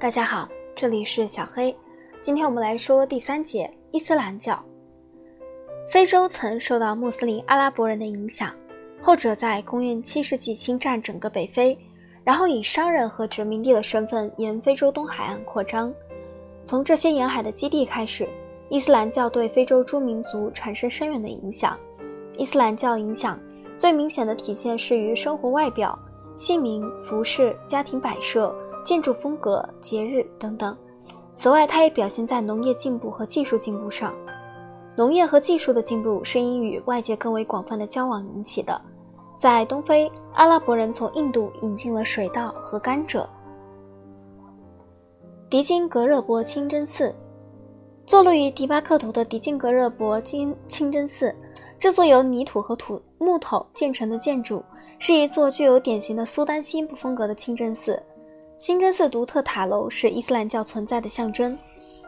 大家好，这里是小黑。今天我们来说第三节伊斯兰教。非洲曾受到穆斯林阿拉伯人的影响，后者在公元七世纪侵占整个北非，然后以商人和殖民地的身份沿非洲东海岸扩张。从这些沿海的基地开始，伊斯兰教对非洲诸民族产生深远的影响。伊斯兰教影响最明显的体现是于生活外表、姓名、服饰、家庭摆设。建筑风格、节日等等。此外，它也表现在农业进步和技术进步上。农业和技术的进步是因与外界更为广泛的交往引起的。在东非，阿拉伯人从印度引进了水稻和甘蔗。迪金格热伯清真寺，坐落于迪巴克图的迪金格热伯金清真寺，这座由泥土和土木头建成的建筑，是一座具有典型的苏丹西部风格的清真寺。清真寺独特塔楼是伊斯兰教存在的象征，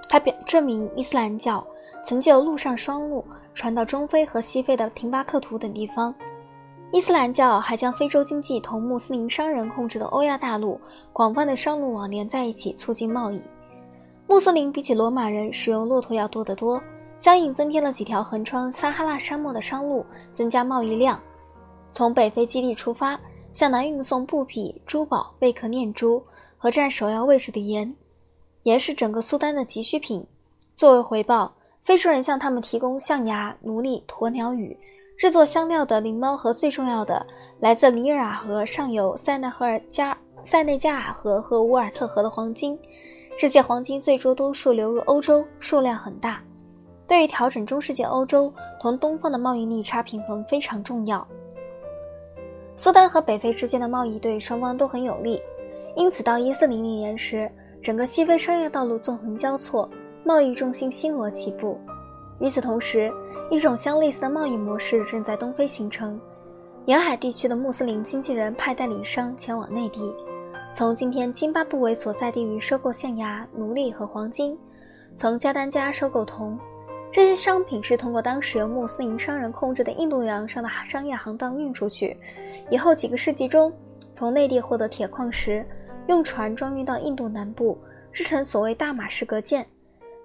它表证明伊斯兰教曾就陆上双路传到中非和西非的廷巴克图等地方。伊斯兰教还将非洲经济同穆斯林商人控制的欧亚大陆广泛的商路网连在一起，促进贸易。穆斯林比起罗马人使用骆驼要多得多，相应增添了几条横穿撒哈拉沙漠的商路，增加贸易量。从北非基地出发，向南运送布匹、珠宝、贝壳、念珠。和占首要位置的盐，盐是整个苏丹的急需品。作为回报，非洲人向他们提供象牙、奴隶、鸵鸟羽、制作香料的灵猫和最重要的来自尼日尔河上游塞内赫尔加塞内加尔河和乌尔特河的黄金。这些黄金最终多数流入欧洲，数量很大，对于调整中世纪欧洲同东方的贸易逆差平衡非常重要。苏丹和北非之间的贸易对双方都很有利。因此，到一四零零年时，整个西非商业道路纵横交错，贸易中心星罗棋布。与此同时，一种相类似的贸易模式正在东非形成。沿海地区的穆斯林经纪人派代理商前往内地，从今天津巴布韦所在地域收购象牙、奴隶和黄金，从加丹加收购铜。这些商品是通过当时由穆斯林商人控制的印度洋上的商业航道运出去，以后几个世纪中，从内地获得铁矿石。用船装运到印度南部，制成所谓大马士革剑。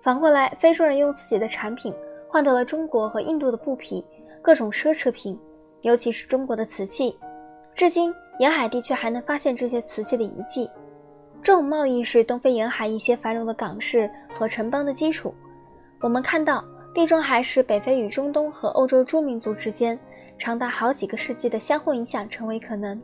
反过来，非洲人用自己的产品换得了中国和印度的布匹、各种奢侈品，尤其是中国的瓷器。至今，沿海地区还能发现这些瓷器的遗迹。这种贸易是东非沿海一些繁荣的港市和城邦的基础。我们看到，地中海使北非与中东和欧洲诸民族之间长达好几个世纪的相互影响成为可能。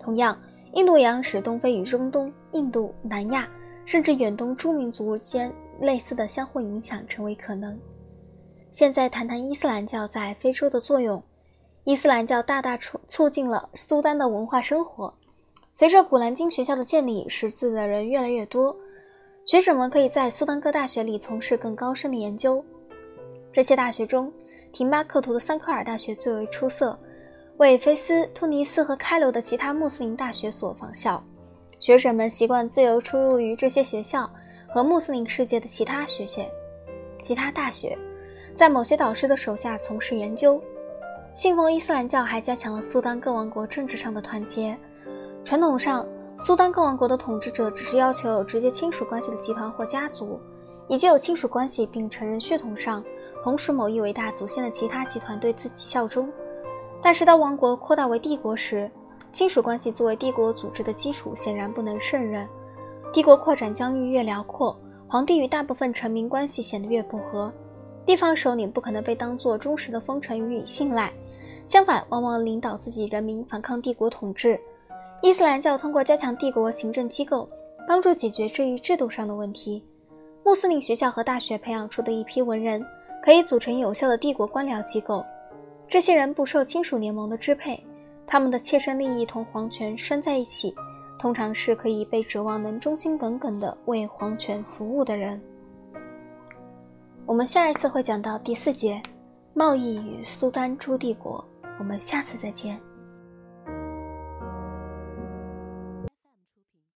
同样。印度洋使东非与中东、印度、南亚，甚至远东诸民族间类似的相互影响成为可能。现在谈谈伊斯兰教在非洲的作用。伊斯兰教大大促促进了苏丹的文化生活。随着古兰经学校的建立，识字的人越来越多，学者们可以在苏丹各大学里从事更高深的研究。这些大学中，廷巴克图的桑科尔大学最为出色。为菲斯、突尼斯和开罗的其他穆斯林大学所仿效，学者们习惯自由出入于这些学校和穆斯林世界的其他学校、其他大学，在某些导师的手下从事研究。信奉伊斯兰教还加强了苏丹各王国政治上的团结。传统上，苏丹各王国的统治者只是要求有直接亲属关系的集团或家族，以及有亲属关系并承认血统上同属某一伟大祖先的其他集团对自己效忠。但是，当王国扩大为帝国时，亲属关系作为帝国组织的基础显然不能胜任。帝国扩展疆域越辽阔，皇帝与大部分臣民关系显得越不和。地方首领不可能被当作忠实的封臣予以信赖，相反，往往领导自己人民反抗帝国统治。伊斯兰教通过加强帝国行政机构，帮助解决这一制度上的问题。穆斯林学校和大学培养出的一批文人，可以组成有效的帝国官僚机构。这些人不受亲属联盟的支配，他们的切身利益同皇权拴在一起，通常是可以被指望能忠心耿耿地为皇权服务的人。我们下一次会讲到第四节，贸易与苏丹诸帝国。我们下次再见。